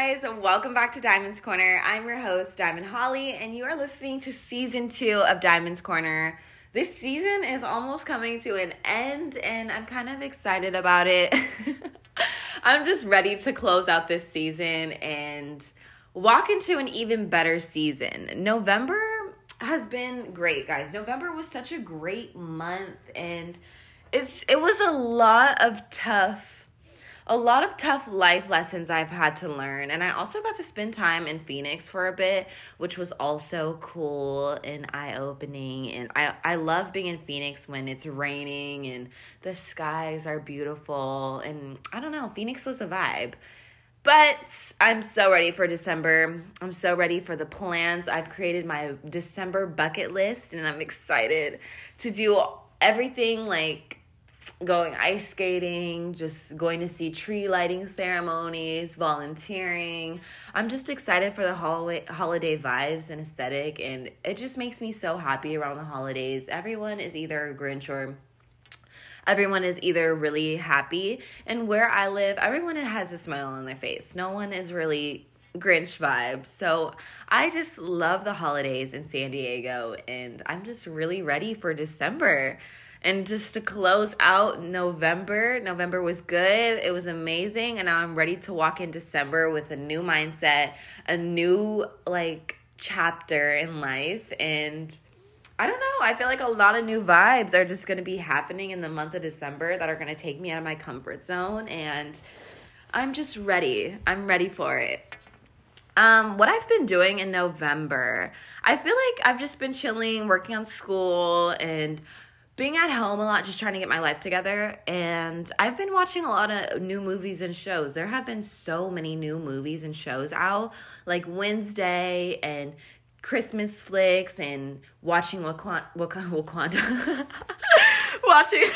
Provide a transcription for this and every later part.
guys. Welcome back to Diamond's Corner. I'm your host, Diamond Holly, and you are listening to season two of Diamond's Corner. This season is almost coming to an end, and I'm kind of excited about it. I'm just ready to close out this season and walk into an even better season. November has been great, guys. November was such a great month, and it's it was a lot of tough a lot of tough life lessons I've had to learn. And I also got to spend time in Phoenix for a bit, which was also cool and eye opening. And I, I love being in Phoenix when it's raining and the skies are beautiful. And I don't know, Phoenix was a vibe. But I'm so ready for December. I'm so ready for the plans. I've created my December bucket list and I'm excited to do everything like going ice skating, just going to see tree lighting ceremonies, volunteering. I'm just excited for the holiday holiday vibes and aesthetic and it just makes me so happy around the holidays. Everyone is either a Grinch or everyone is either really happy and where I live, everyone has a smile on their face. No one is really Grinch vibes. So I just love the holidays in San Diego and I'm just really ready for December. And just to close out November, November was good. It was amazing. And now I'm ready to walk in December with a new mindset, a new like chapter in life. And I don't know. I feel like a lot of new vibes are just going to be happening in the month of December that are going to take me out of my comfort zone. And I'm just ready. I'm ready for it. Um, what I've been doing in November, I feel like I've just been chilling, working on school, and being at home a lot, just trying to get my life together. And I've been watching a lot of new movies and shows. There have been so many new movies and shows out, like Wednesday and Christmas flicks and watching Wakanda. Wakanda. watching.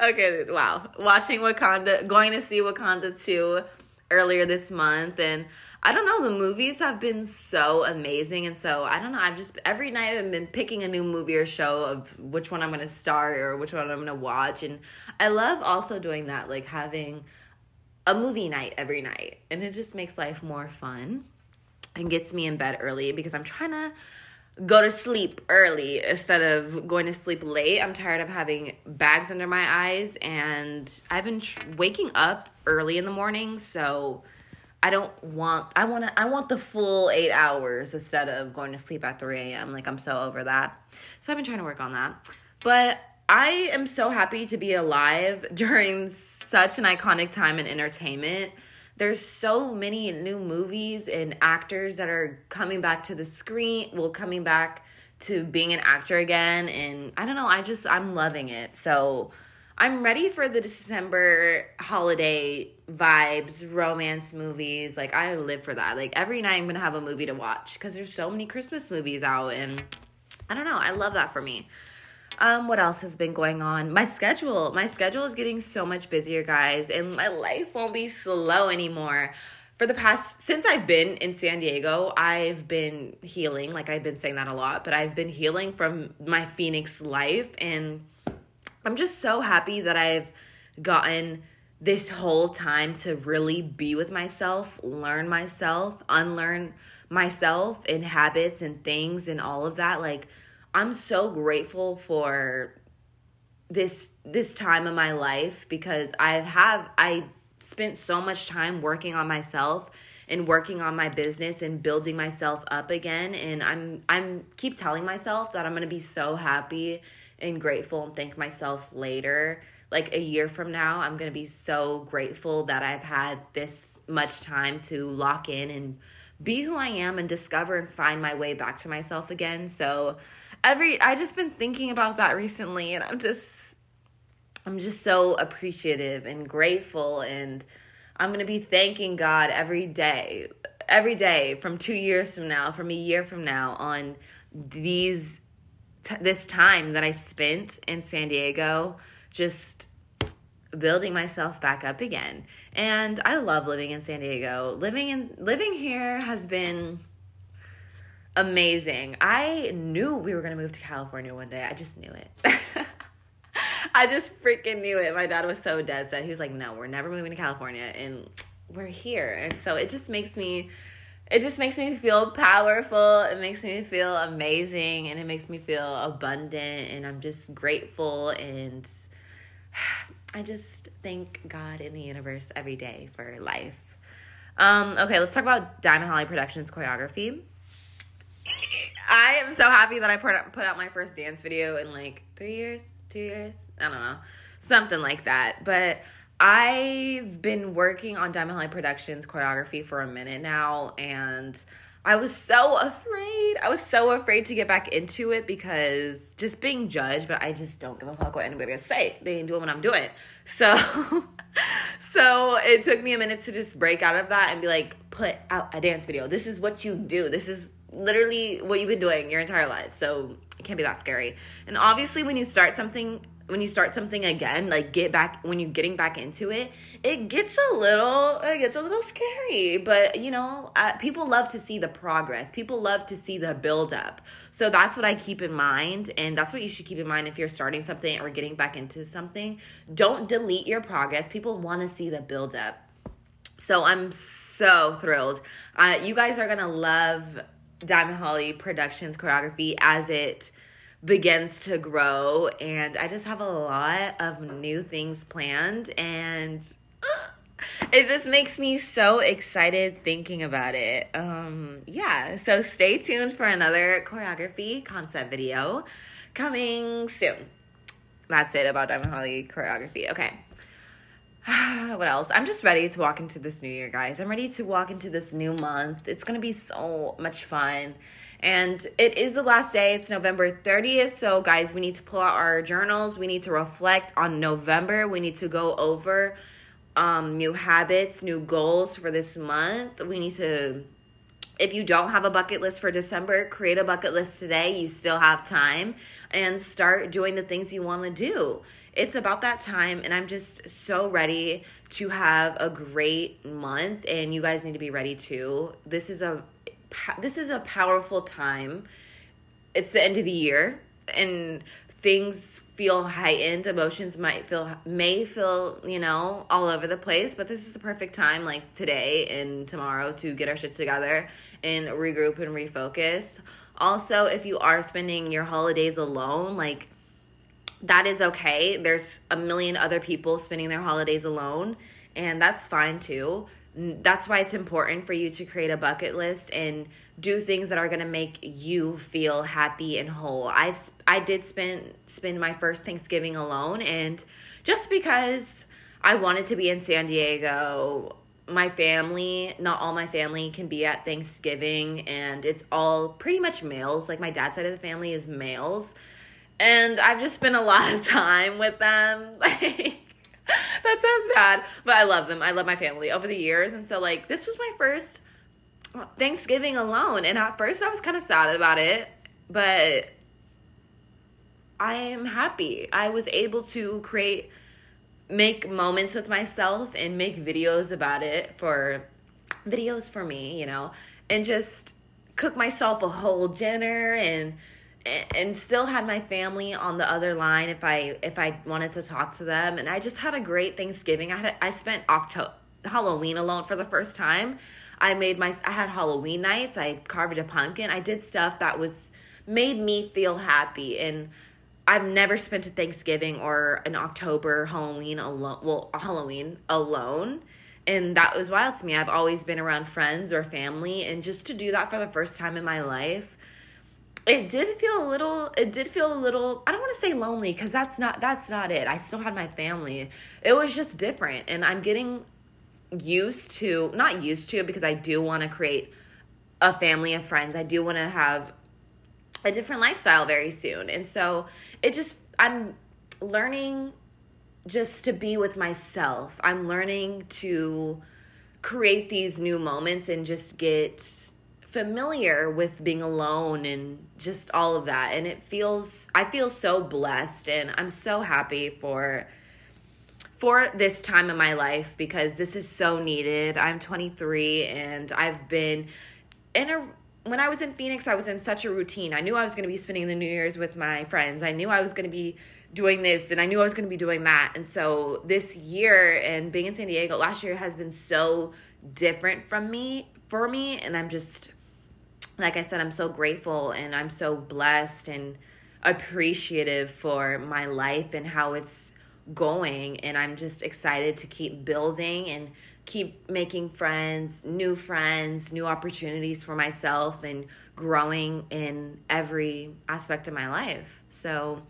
okay, wow. Watching Wakanda, going to see Wakanda 2 earlier this month. And I don't know, the movies have been so amazing. And so I don't know, I've just every night I've been picking a new movie or show of which one I'm gonna start or which one I'm gonna watch. And I love also doing that, like having a movie night every night. And it just makes life more fun and gets me in bed early because I'm trying to go to sleep early instead of going to sleep late. I'm tired of having bags under my eyes and I've been tr- waking up early in the morning, so I don't want I want to I want the full 8 hours instead of going to sleep at 3 a.m. Like I'm so over that. So I've been trying to work on that. But I am so happy to be alive during such an iconic time in entertainment. There's so many new movies and actors that are coming back to the screen, well coming back to being an actor again and I don't know, I just I'm loving it. So I'm ready for the December holiday vibes, romance movies. Like I live for that. Like every night I'm to have a movie to watch cuz there's so many Christmas movies out and I don't know, I love that for me. Um what else has been going on? My schedule. My schedule is getting so much busier, guys, and my life won't be slow anymore. For the past since I've been in San Diego, I've been healing, like I've been saying that a lot, but I've been healing from my Phoenix life and I'm just so happy that I've gotten this whole time to really be with myself, learn myself, unlearn myself and habits and things and all of that. Like I'm so grateful for this this time of my life because I have I spent so much time working on myself and working on my business and building myself up again and I'm I'm keep telling myself that I'm going to be so happy and grateful and thank myself later. Like a year from now, I'm going to be so grateful that I've had this much time to lock in and be who I am and discover and find my way back to myself again. So, every I just been thinking about that recently and I'm just I'm just so appreciative and grateful and I'm going to be thanking God every day, every day from 2 years from now, from a year from now on these t- this time that I spent in San Diego just building myself back up again. And I love living in San Diego. Living in living here has been amazing. I knew we were going to move to California one day. I just knew it. I just freaking knew it. My dad was so dead set. He was like, "No, we're never moving to California." And we're here. And so it just makes me it just makes me feel powerful. It makes me feel amazing and it makes me feel abundant and I'm just grateful and I just thank God in the universe every day for life. Um, okay, let's talk about Diamond Holly Productions choreography. I am so happy that I put out, put out my first dance video in like three years, two years, I don't know, something like that. But I've been working on Diamond Holly Productions choreography for a minute now, and I was so afraid. I was so afraid to get back into it because just being judged, but I just don't give a fuck what anybody gonna say. They ain't doing what I'm doing. So so it took me a minute to just break out of that and be like, put out a dance video. This is what you do. This is literally what you've been doing your entire life. So it can't be that scary. And obviously when you start something when you start something again, like get back when you're getting back into it, it gets a little it gets a little scary. But you know, uh, people love to see the progress. People love to see the build up. So that's what I keep in mind, and that's what you should keep in mind if you're starting something or getting back into something. Don't delete your progress. People want to see the build up. So I'm so thrilled. Uh, you guys are gonna love Diamond Holly Productions choreography as it begins to grow and I just have a lot of new things planned and it just makes me so excited thinking about it. Um yeah, so stay tuned for another choreography concept video coming soon. That's it about Diamond Holly choreography. Okay. what else? I'm just ready to walk into this new year, guys. I'm ready to walk into this new month. It's going to be so much fun. And it is the last day. It's November 30th. So, guys, we need to pull out our journals. We need to reflect on November. We need to go over um, new habits, new goals for this month. We need to, if you don't have a bucket list for December, create a bucket list today. You still have time and start doing the things you want to do. It's about that time, and I'm just so ready to have a great month. And you guys need to be ready too. This is a this is a powerful time. It's the end of the year and things feel heightened. Emotions might feel may feel you know all over the place but this is the perfect time like today and tomorrow to get our shit together and regroup and refocus. Also if you are spending your holidays alone like that is okay. There's a million other people spending their holidays alone and that's fine too that's why it's important for you to create a bucket list and do things that are going to make you feel happy and whole. I I did spend spend my first Thanksgiving alone and just because I wanted to be in San Diego, my family, not all my family can be at Thanksgiving and it's all pretty much males. Like my dad's side of the family is males. And I've just spent a lot of time with them. Like that sounds bad, but I love them. I love my family over the years. And so, like, this was my first Thanksgiving alone. And at first, I was kind of sad about it, but I am happy. I was able to create, make moments with myself and make videos about it for videos for me, you know, and just cook myself a whole dinner and and still had my family on the other line if I if I wanted to talk to them and I just had a great Thanksgiving. I had I spent October Halloween alone for the first time. I made my I had Halloween nights. I carved a pumpkin. I did stuff that was made me feel happy and I've never spent a Thanksgiving or an October Halloween alone. Well, Halloween alone. And that was wild to me. I've always been around friends or family and just to do that for the first time in my life it did feel a little it did feel a little i don't want to say lonely because that's not that's not it. I still had my family. It was just different and i'm getting used to not used to because i do want to create a family of friends. I do want to have a different lifestyle very soon and so it just i'm learning just to be with myself. I'm learning to create these new moments and just get familiar with being alone and just all of that and it feels I feel so blessed and I'm so happy for for this time in my life because this is so needed. I'm 23 and I've been in a when I was in Phoenix, I was in such a routine. I knew I was going to be spending the New Year's with my friends. I knew I was going to be doing this and I knew I was going to be doing that. And so this year and being in San Diego last year has been so different from me for me and I'm just like I said I'm so grateful and I'm so blessed and appreciative for my life and how it's going and I'm just excited to keep building and keep making friends, new friends, new opportunities for myself and growing in every aspect of my life. So,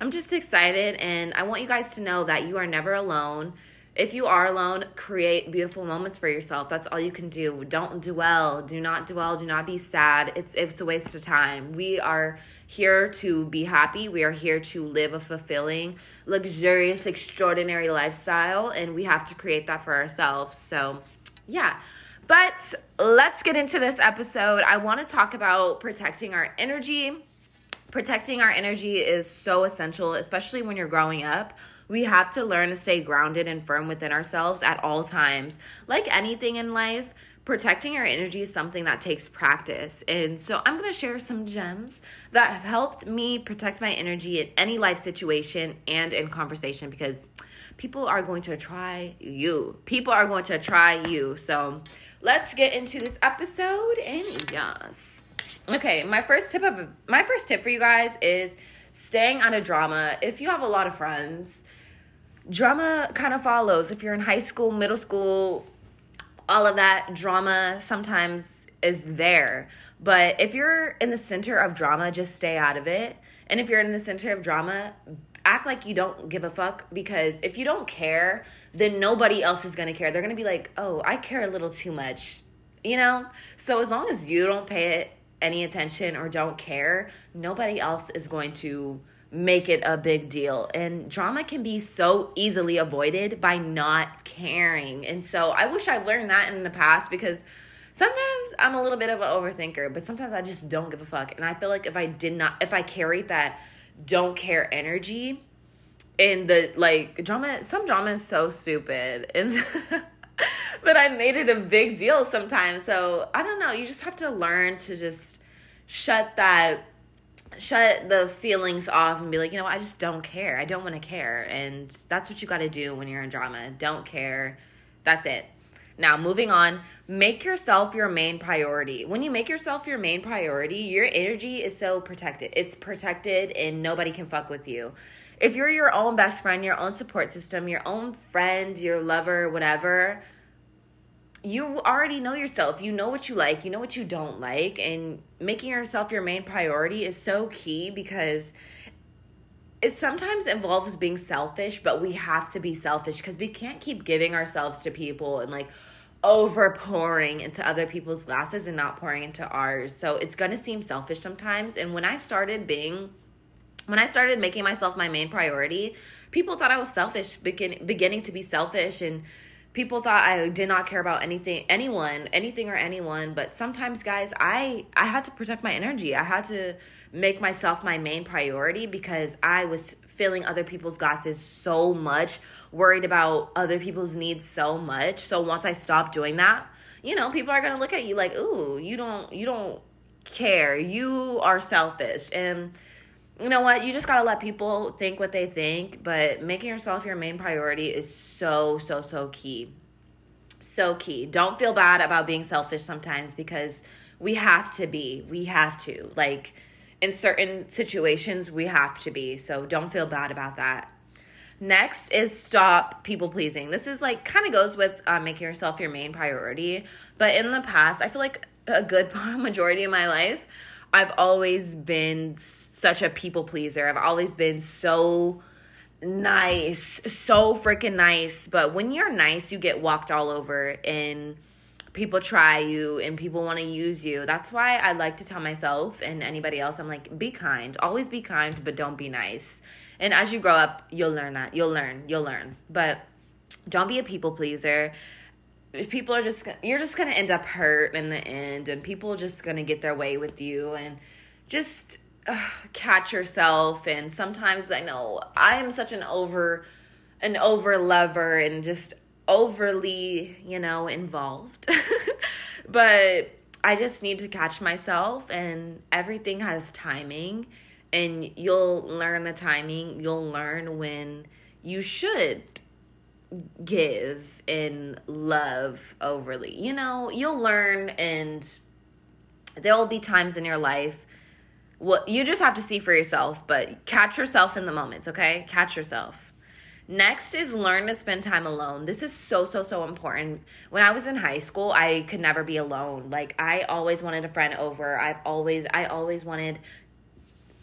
I'm just excited and I want you guys to know that you are never alone. If you are alone, create beautiful moments for yourself. That's all you can do. Don't dwell. Do not dwell. Do not be sad. It's it's a waste of time. We are here to be happy. We are here to live a fulfilling, luxurious, extraordinary lifestyle and we have to create that for ourselves. So, yeah. But let's get into this episode. I want to talk about protecting our energy protecting our energy is so essential, especially when you're growing up. We have to learn to stay grounded and firm within ourselves at all times. Like anything in life, protecting our energy is something that takes practice. And so I'm going to share some gems that have helped me protect my energy in any life situation and in conversation because people are going to try you. People are going to try you. So let's get into this episode and yes. Okay, my first tip of my first tip for you guys is staying out of drama. If you have a lot of friends, drama kind of follows. If you're in high school, middle school, all of that drama sometimes is there. But if you're in the center of drama, just stay out of it. And if you're in the center of drama, act like you don't give a fuck because if you don't care, then nobody else is going to care. They're going to be like, "Oh, I care a little too much." You know? So as long as you don't pay it any attention or don't care, nobody else is going to make it a big deal. And drama can be so easily avoided by not caring. And so I wish I learned that in the past because sometimes I'm a little bit of an overthinker, but sometimes I just don't give a fuck. And I feel like if I did not, if I carried that don't care energy, in the like drama, some drama is so stupid. And but I made it a big deal sometimes. So I don't know. You just have to learn to just shut that, shut the feelings off and be like, you know, I just don't care. I don't want to care. And that's what you got to do when you're in drama. Don't care. That's it. Now, moving on, make yourself your main priority. When you make yourself your main priority, your energy is so protected. It's protected and nobody can fuck with you. If you're your own best friend, your own support system, your own friend, your lover, whatever, you already know yourself. You know what you like, you know what you don't like, and making yourself your main priority is so key because it sometimes involves being selfish, but we have to be selfish because we can't keep giving ourselves to people and like over pouring into other people's glasses and not pouring into ours. So it's going to seem selfish sometimes. And when I started being when I started making myself my main priority, people thought I was selfish, begin, beginning to be selfish and people thought I did not care about anything anyone anything or anyone but sometimes guys I I had to protect my energy. I had to make myself my main priority because I was filling other people's glasses so much worried about other people's needs so much. So once I stopped doing that you know people are to look at you like ooh you don't you don't care. You are selfish. And you know what? You just gotta let people think what they think, but making yourself your main priority is so, so, so key. So key. Don't feel bad about being selfish sometimes because we have to be. We have to. Like, in certain situations, we have to be. So don't feel bad about that. Next is stop people pleasing. This is like kind of goes with uh, making yourself your main priority. But in the past, I feel like a good majority of my life, I've always been such a people pleaser. I've always been so nice, so freaking nice. But when you're nice, you get walked all over and people try you and people want to use you. That's why I like to tell myself and anybody else, I'm like, be kind. Always be kind, but don't be nice. And as you grow up, you'll learn that. You'll learn. You'll learn. But don't be a people pleaser. If people are just you're just to end up hurt in the end and people are just to get their way with you and just uh, catch yourself and sometimes i know i am such an over an over lover and just overly you know involved but i just need to catch myself and everything has timing and you'll learn the timing. You'll learn when you should give and love overly. You know, you'll learn and there will be times in your life well you just have to see for yourself, but catch yourself in the moments, okay? Catch yourself. Next is learn to spend time alone. This is so, so, so important. When I was in high school, I could never be alone. Like, I always wanted a friend over. I've always, I always wanted,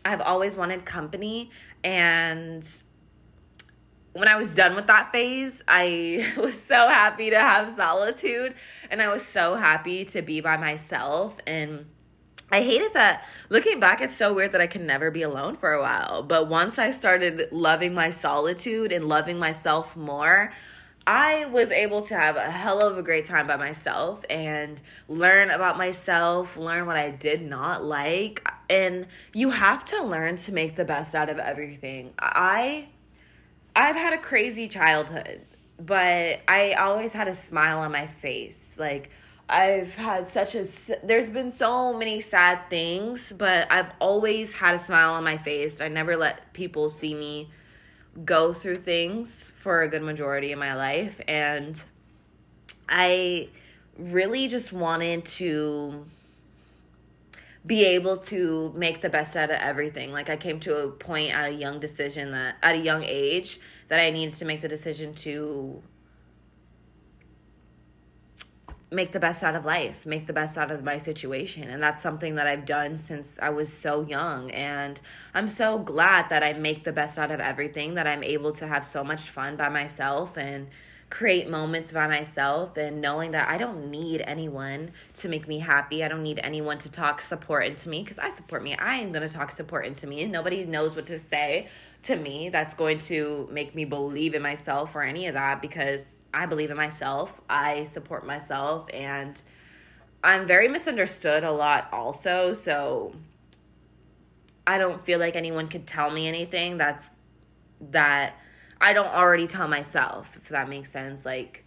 I've always wanted company. And when I was done with that phase, I was so happy to have solitude. And I was so happy to be by myself. And, I hated that. Looking back, it's so weird that I could never be alone for a while. But once I started loving my solitude and loving myself more, I was able to have a hell of a great time by myself and learn about myself, learn what I did not like. And you have to learn to make the best out of everything. I I've had a crazy childhood, but I always had a smile on my face. Like I've had such a there's been so many sad things, but I've always had a smile on my face. I never let people see me go through things for a good majority of my life and I really just wanted to be able to make the best out of everything. Like I came to a point at a young decision that at a young age that I needed to make the decision to make the best out of life, make the best out of my situation. And that's something that I've done since I was so young. And I'm so glad that I make the best out of everything, that I'm able to have so much fun by myself and create moments by myself and knowing that I don't need anyone to make me happy. I don't need anyone to talk support into me because I support me. I am going to talk support into me. Nobody knows what to say to me that's going to make me believe in myself or any of that because I believe in myself. I support myself and I'm very misunderstood a lot also. So I don't feel like anyone could tell me anything that's that I don't already tell myself, if that makes sense. Like,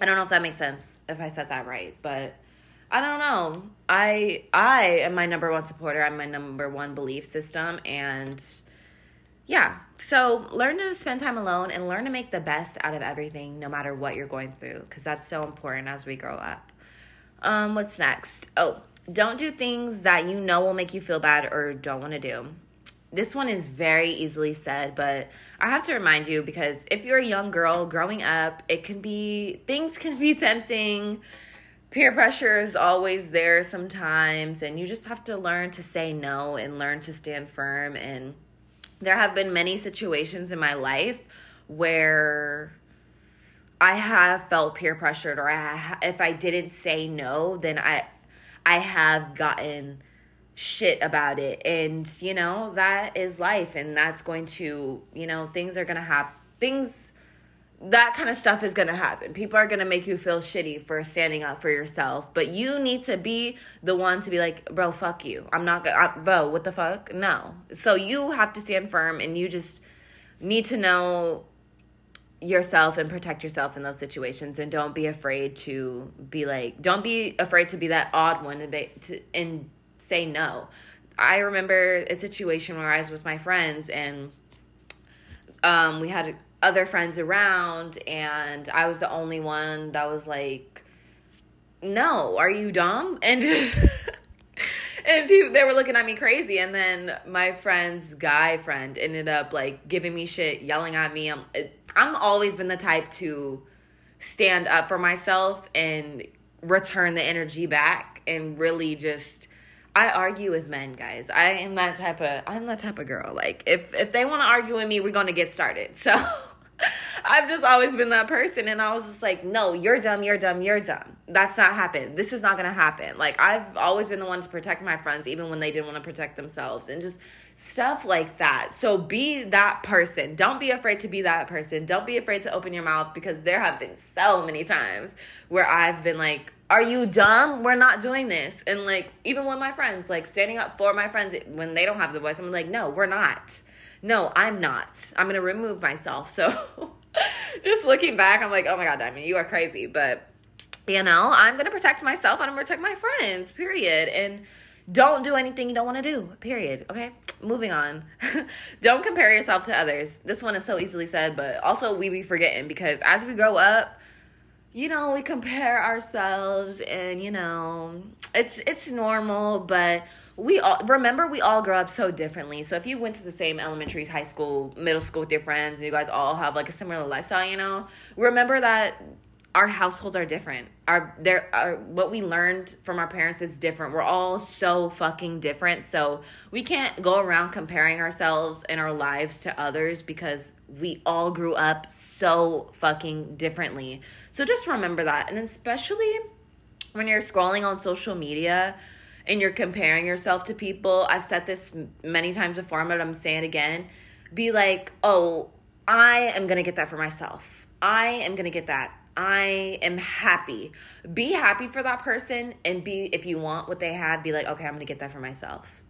I don't know if that makes sense if I said that right, but I don't know. I I am my number one supporter. I'm my number one belief system and yeah, so learn to spend time alone and learn to make the best out of everything, no matter what you're going through, because that's so important as we grow up. Um, what's next? Oh, don't do things that you know will make you feel bad or don't want to do. This one is very easily said, but I have to remind you because if you're a young girl growing up, it can be things can be tempting. Peer pressure is always there sometimes, and you just have to learn to say no and learn to stand firm and there have been many situations in my life where I have felt peer pressured or I ha- if I didn't say no then I I have gotten shit about it and you know that is life and that's going to you know things are going to happen things that kind of stuff is going to happen. People are going to make you feel shitty for standing up for yourself, but you need to be the one to be like, bro, fuck you. I'm not going to, bro, what the fuck? No. So you have to stand firm and you just need to know yourself and protect yourself in those situations and don't be afraid to be like don't be afraid to be that odd one be, to and say no i remember a situation where i was with my friends and um, we had other friends around and I was the only one that was like, "No, are you dumb?" And and people, they were looking at me crazy and then my friend's guy friend ended up like giving me shit, yelling at me. I'm I'm always been the type to stand up for myself and return the energy back and really just I argue with men, guys. I am that type of I'm that type of girl. Like if if they want to argue with me, we're going to get started. So I've just always been that person. And I was just like, no, you're dumb, you're dumb, you're dumb. That's not happen. This is not gonna happen. Like I've always been the one to protect my friends, even when they didn't want to protect themselves, and just stuff like that. So be that person. Don't be afraid to be that person. Don't be afraid to open your mouth because there have been so many times where I've been like, are you dumb? We're not doing this. And like, even with my friends, like standing up for my friends when they don't have the voice, I'm like, no, we're not no, I'm not. I'm to remove myself. So just looking back, I'm like, oh my God, Diamond, you are crazy. But, you know, I'm to protect myself and I'm to protect my friends, period. And don't do anything you don't want to do. Period. Okay? Moving on. don't compare yourself to others. This one is so easily said, but also we be forgetting because as we grow up, you know, we compare ourselves and you know, it's it's normal, but we all remember we all grow up so differently. So if you went to the same elementary, high school, middle school with your friends, and you guys all have like a similar lifestyle, you know, remember that our households are different. Our there are what we learned from our parents is different. We're all so fucking different. So we can't go around comparing ourselves and our lives to others because we all grew up so fucking differently. So just remember that. And especially when you're scrolling on social media and you're comparing yourself to people, I've said this many times before, but I'm saying it again. Be like, oh, I am gonna get that for myself. I am gonna get that I am happy. Be happy for that person and be if you want what they have, be like, okay, I'm gonna get that for myself.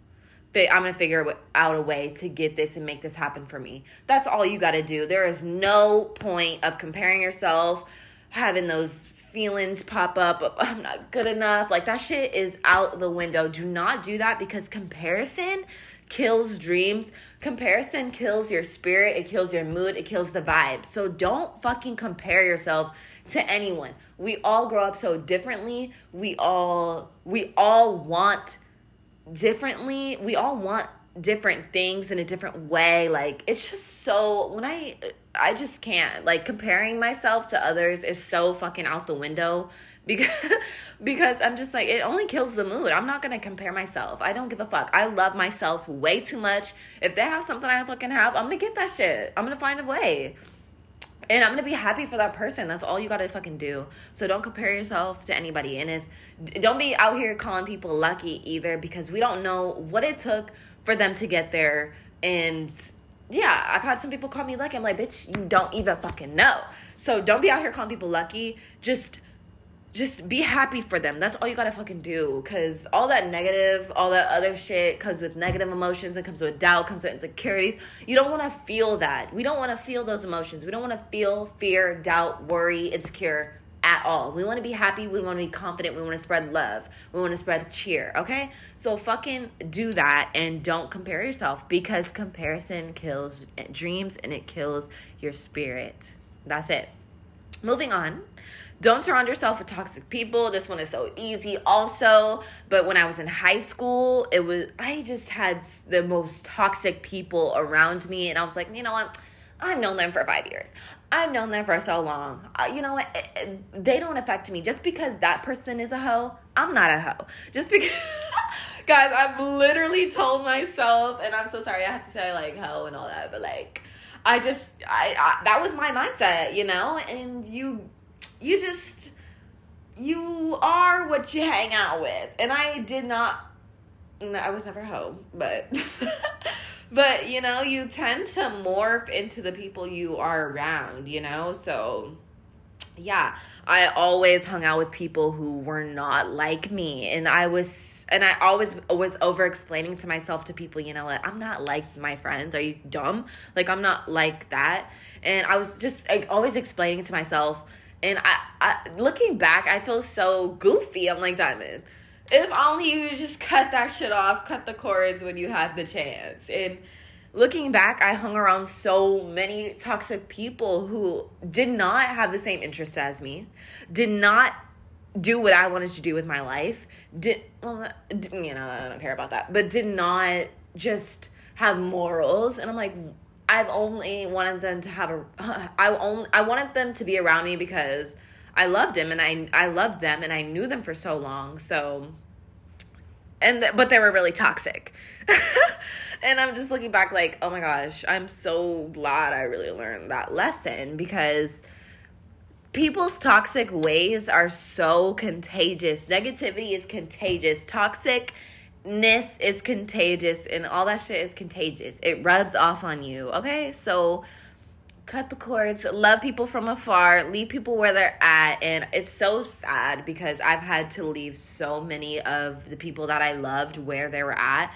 I'm gonna figure out a way to get this and make this happen for me. That's all you gotta do. There is no point of comparing yourself, having those feelings pop up I'm not good enough. Like that shit is out the window. Do not do that because comparison kills dreams. Comparison kills your spirit, it kills your mood, it kills the vibe. So don't fucking compare yourself to anyone. We all grow up so differently. We all we all want differently. We all want different things in a different way. Like it's just so when I I just can't. Like comparing myself to others is so fucking out the window because because I'm just like it only kills the mood. I'm not gonna compare myself. I don't give a fuck. I love myself way too much. If they have something I fucking have, I'm gonna get that shit. I'm gonna find a way and I'm gonna be happy for that person. That's all you gotta fucking do. So don't compare yourself to anybody. And if don't be out here calling people lucky either because we don't know what it took for them to get there. And yeah, I've had some people call me lucky. I'm like, bitch, you don't even fucking know. So don't be out here calling people lucky. Just just be happy for them. That's all you gotta fucking do. Cause all that negative, all that other shit comes with negative emotions. It comes with doubt, comes with insecurities. You don't wanna feel that. We don't wanna feel those emotions. We don't wanna feel fear, doubt, worry, insecure at all. We wanna be happy. We wanna be confident. We wanna spread love. We wanna spread cheer. Okay? So fucking do that and don't compare yourself because comparison kills dreams and it kills your spirit. That's it. Moving on. Don't surround yourself with toxic people. This one is so easy also. But when I was in high school, it was I just had the most toxic people around me and I was like, "You know what? I've known them for 5 years. I've known them for so long. Uh, you know what? It, it, they don't affect me. Just because that person is a hoe, I'm not a hoe. Just because Guys, I've literally told myself and I'm so sorry I have to say like hoe and all that, but like I just I, I that was my mindset, you know? And you you just you are what you hang out with. And i did not i was never home but but you know you tend to morph into the people you are around you know? So yeah i always hung out with people who were not like me. And i was and i always was over explaining to myself to people you know what i'm not like my friends. Are you dumb? Like i'm not like that. And i was just like always explaining to myself and I, I looking back, I feel so goofy. I'm like, Diamond, if only you just cut that shit off, cut the cords when you had the chance. And looking back, I hung around so many toxic people who did not have the same interests as me, did not do what I wanted to do with my life, did well, you know, I don't care about that, but did not just have morals. And I'm like, I've only wanted them to have a I only I wanted them to be around me because I loved him and I I loved them and I knew them for so long. So and th- but they were really toxic. and I'm just looking back like, "Oh my gosh, I'm so glad I really learned that lesson because people's toxic ways are so contagious. Negativity is contagious. Toxic ness is contagious and all that shit is contagious. It rubs off on you, okay? So cut the cords, love people from afar, leave people where they're at. And it's so sad because I've had to leave so many of the people that I loved where they were at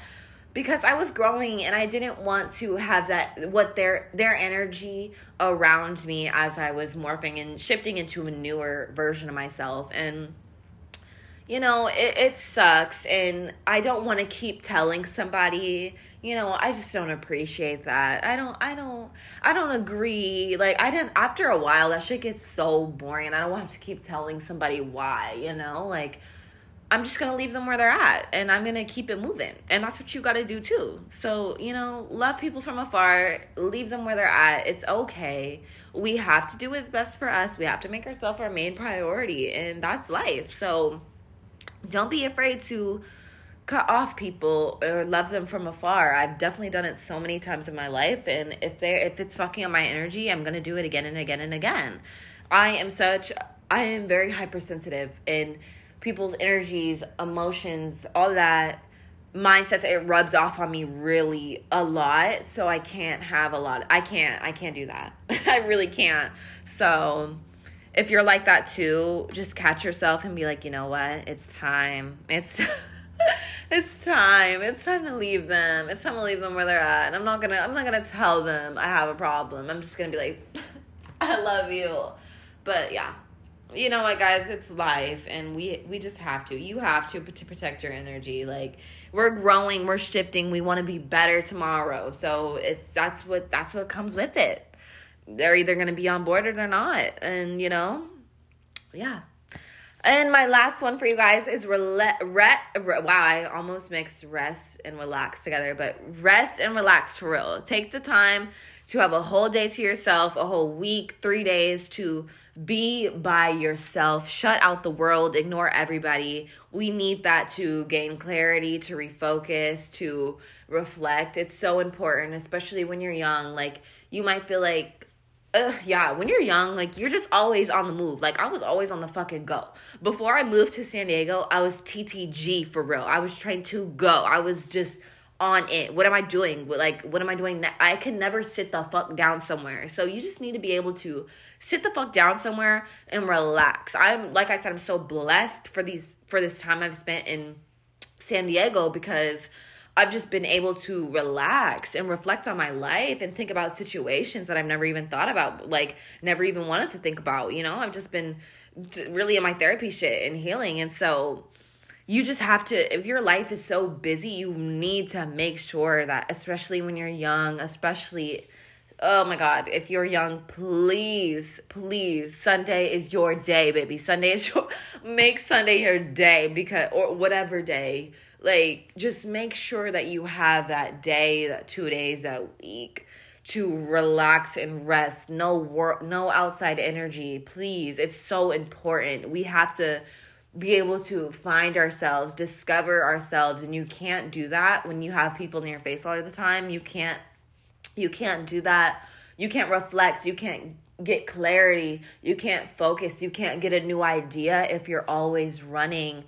because I was growing and I didn't want to have that what their their energy around me as I was morphing and shifting into a newer version of myself and you know, it, it sucks. And I don't want to keep telling somebody, you know, I just don't appreciate that. I don't, I don't, I don't agree. Like, I didn't, after a while, that shit gets so boring. I don't want to keep telling somebody why, you know? Like, I'm just gonna leave them where they're at and I'm gonna keep it moving. And that's what you gotta do too. So, you know, love people from afar, leave them where they're at. It's okay. We have to do what's best for us. We have to make ourselves our main priority, and that's life. So, don't be afraid to cut off people or love them from afar. I've definitely done it so many times in my life and if they if it's fucking up my energy, I'm going to do it again and again and again. I am such I am very hypersensitive and people's energies, emotions, all that mindsets it rubs off on me really a lot so i can't have a lot i can't i can't do that i really can't so if you're like that too, just catch yourself and be like, you know what? It's time. It's it's time. It's time to leave them. It's time to leave them where they're at. And I'm not gonna I'm not gonna tell them I have a problem. I'm just gonna be like, I love you. But yeah. You know what guys, it's life and we we just have to. You have to to protect your energy. Like we're growing, we're shifting, we want to be better tomorrow. So it's that's what that's what comes with it they're either going to be on board or they're not. And, you know, yeah. And my last one for you guys is rela- re- re- wow, I almost mixed rest and relax together, but rest and relax for real. Take the time to have a whole day to yourself, a whole week, 3 days to be by yourself, shut out the world, ignore everybody. We need that to gain clarity, to refocus, to reflect. It's so important, especially when you're young. Like you might feel like yeah, when you're young, like you're just always on the move. Like I was always on the fucking go. Before I moved to San Diego, I was TTG for real. I was trying to go. I was just on it. What am I doing? Like what am I doing? I can never sit the fuck down somewhere. So you just need to be able to sit the fuck down somewhere and relax. I'm like I said, I'm so blessed for these for this time I've spent in San Diego because I've just been able to relax and reflect on my life and think about situations that I've never even thought about, like never even wanted to think about. You know, I've just been really in my therapy shit and healing. And so you just have to, if your life is so busy, you need to make sure that, especially when you're young, especially oh my god if you're young please please sunday is your day baby sunday is your make sunday your day because or whatever day like, just make sure that you have that day, that two days, that week to relax and rest. No work, no outside energy, please. It's so important. We have to be able to find ourselves, discover ourselves, and you can't do that when you have people in your face all the time. You can't you can't do that. You can't reflect. You can't get clarity. You can't focus. You can't get a new idea if you're always running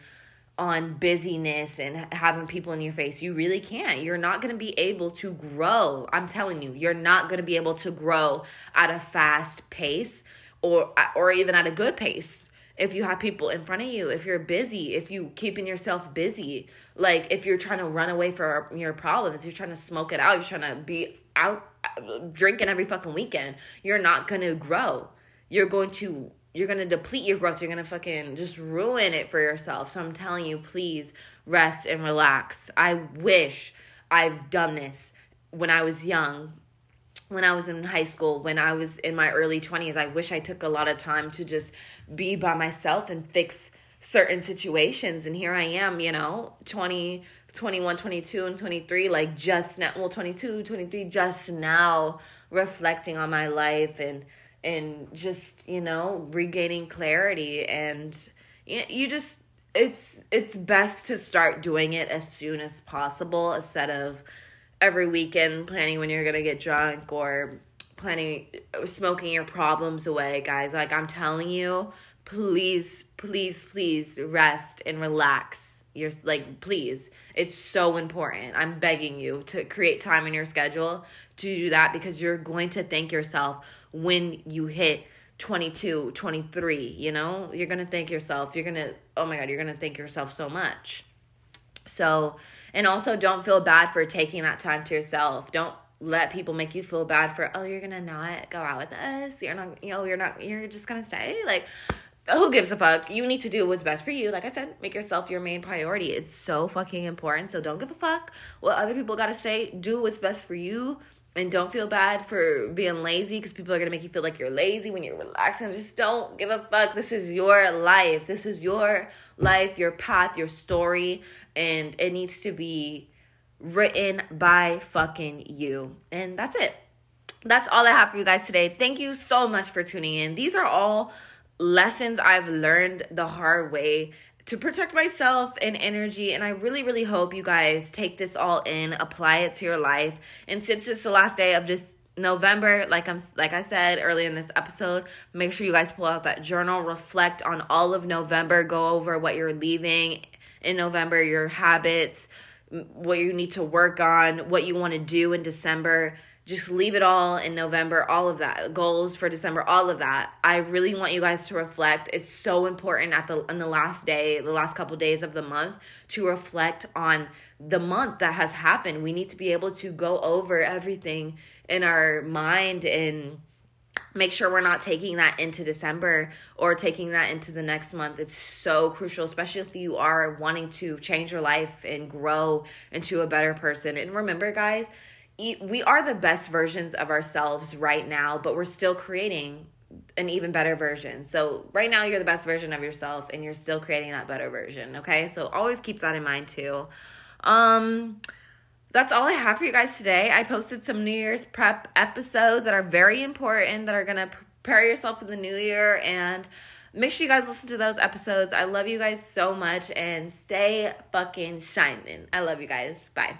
on busyness and having people in your face. You really can't. You're not going to be able to grow. I'm telling you, you're not going to be able to grow at a fast pace or or even at a good pace if you have people in front of you if you're busy if you keeping yourself busy like if you're trying to run away from your problems you're trying to smoke it out you're trying to be out uh, drinking every fucking weekend you're not going to grow you're going to you're gonna deplete your growth. You're gonna fucking just ruin it for yourself. So I'm telling you, please rest and relax. I wish I've done this when I was young, when I was in high school, when I was in my early 20s. I wish I took a lot of time to just be by myself and fix certain situations. And here I am, you know, 20, 21, 22, and 23, like just now, well, 22, 23, just now reflecting on my life and and just you know regaining clarity and you just it's it's best to start doing it as soon as possible instead of every weekend planning when you're gonna get drunk or planning smoking your problems away guys. Like i'm telling you please please please rest and relax you're like please. It's so important. I'm begging you to create time in your schedule to do that because you're going to thank yourself when you hit 22, 23, you know? You're going to thank yourself. You're going to, oh my God, you're going to thank yourself so much. So, and also don't feel bad for taking that time to yourself. Don't let people make you feel bad for, oh, you're going to not go out with us. You're not, you know, you're not, you're just going to stay. Like, who gives a fuck? You need to do what's best for you. Like I said, make yourself your main priority. It's so fucking important. So don't give a fuck what other people got to say. Do what's best for you. And don't feel bad for being lazy because people are to make you feel like you're lazy when you're relaxing. Just don't give a fuck. This is your life. This is your life, your path, your story. And it needs to be written by fucking you. And that's it. That's all I have for you guys today. Thank you so much for tuning in. These are all lessons I've learned the hard way to protect myself and energy and i really really hope you guys take this all in apply it to your life. And since it's the last day of just november like i'm like i said earlier in this episode make sure you guys pull out that journal reflect on all of november go over what you're leaving in november your habits what you need to work on what you want to do in december just leave it all in November, all of that goals for December, all of that. I really want you guys to reflect. It's so important at the in the last day, the last couple days of the month to reflect on the month that has happened. We need to be able to go over everything in our mind and make sure we're not taking that into December or taking that into the next month. It's so crucial, especially if you are wanting to change your life and grow into a better person. And remember, guys, we are the best versions of ourselves right now, but we're still creating an even better version. So right now you're the best version of yourself and you're still creating that better version, okay? So always keep that in mind too. Um that's all I have for you guys today. I posted some New Year's prep episodes that are very important that are going to prepare yourself for the new year and make sure you guys listen to those episodes. I love you guys so much and stay fucking shining. I love you guys. Bye.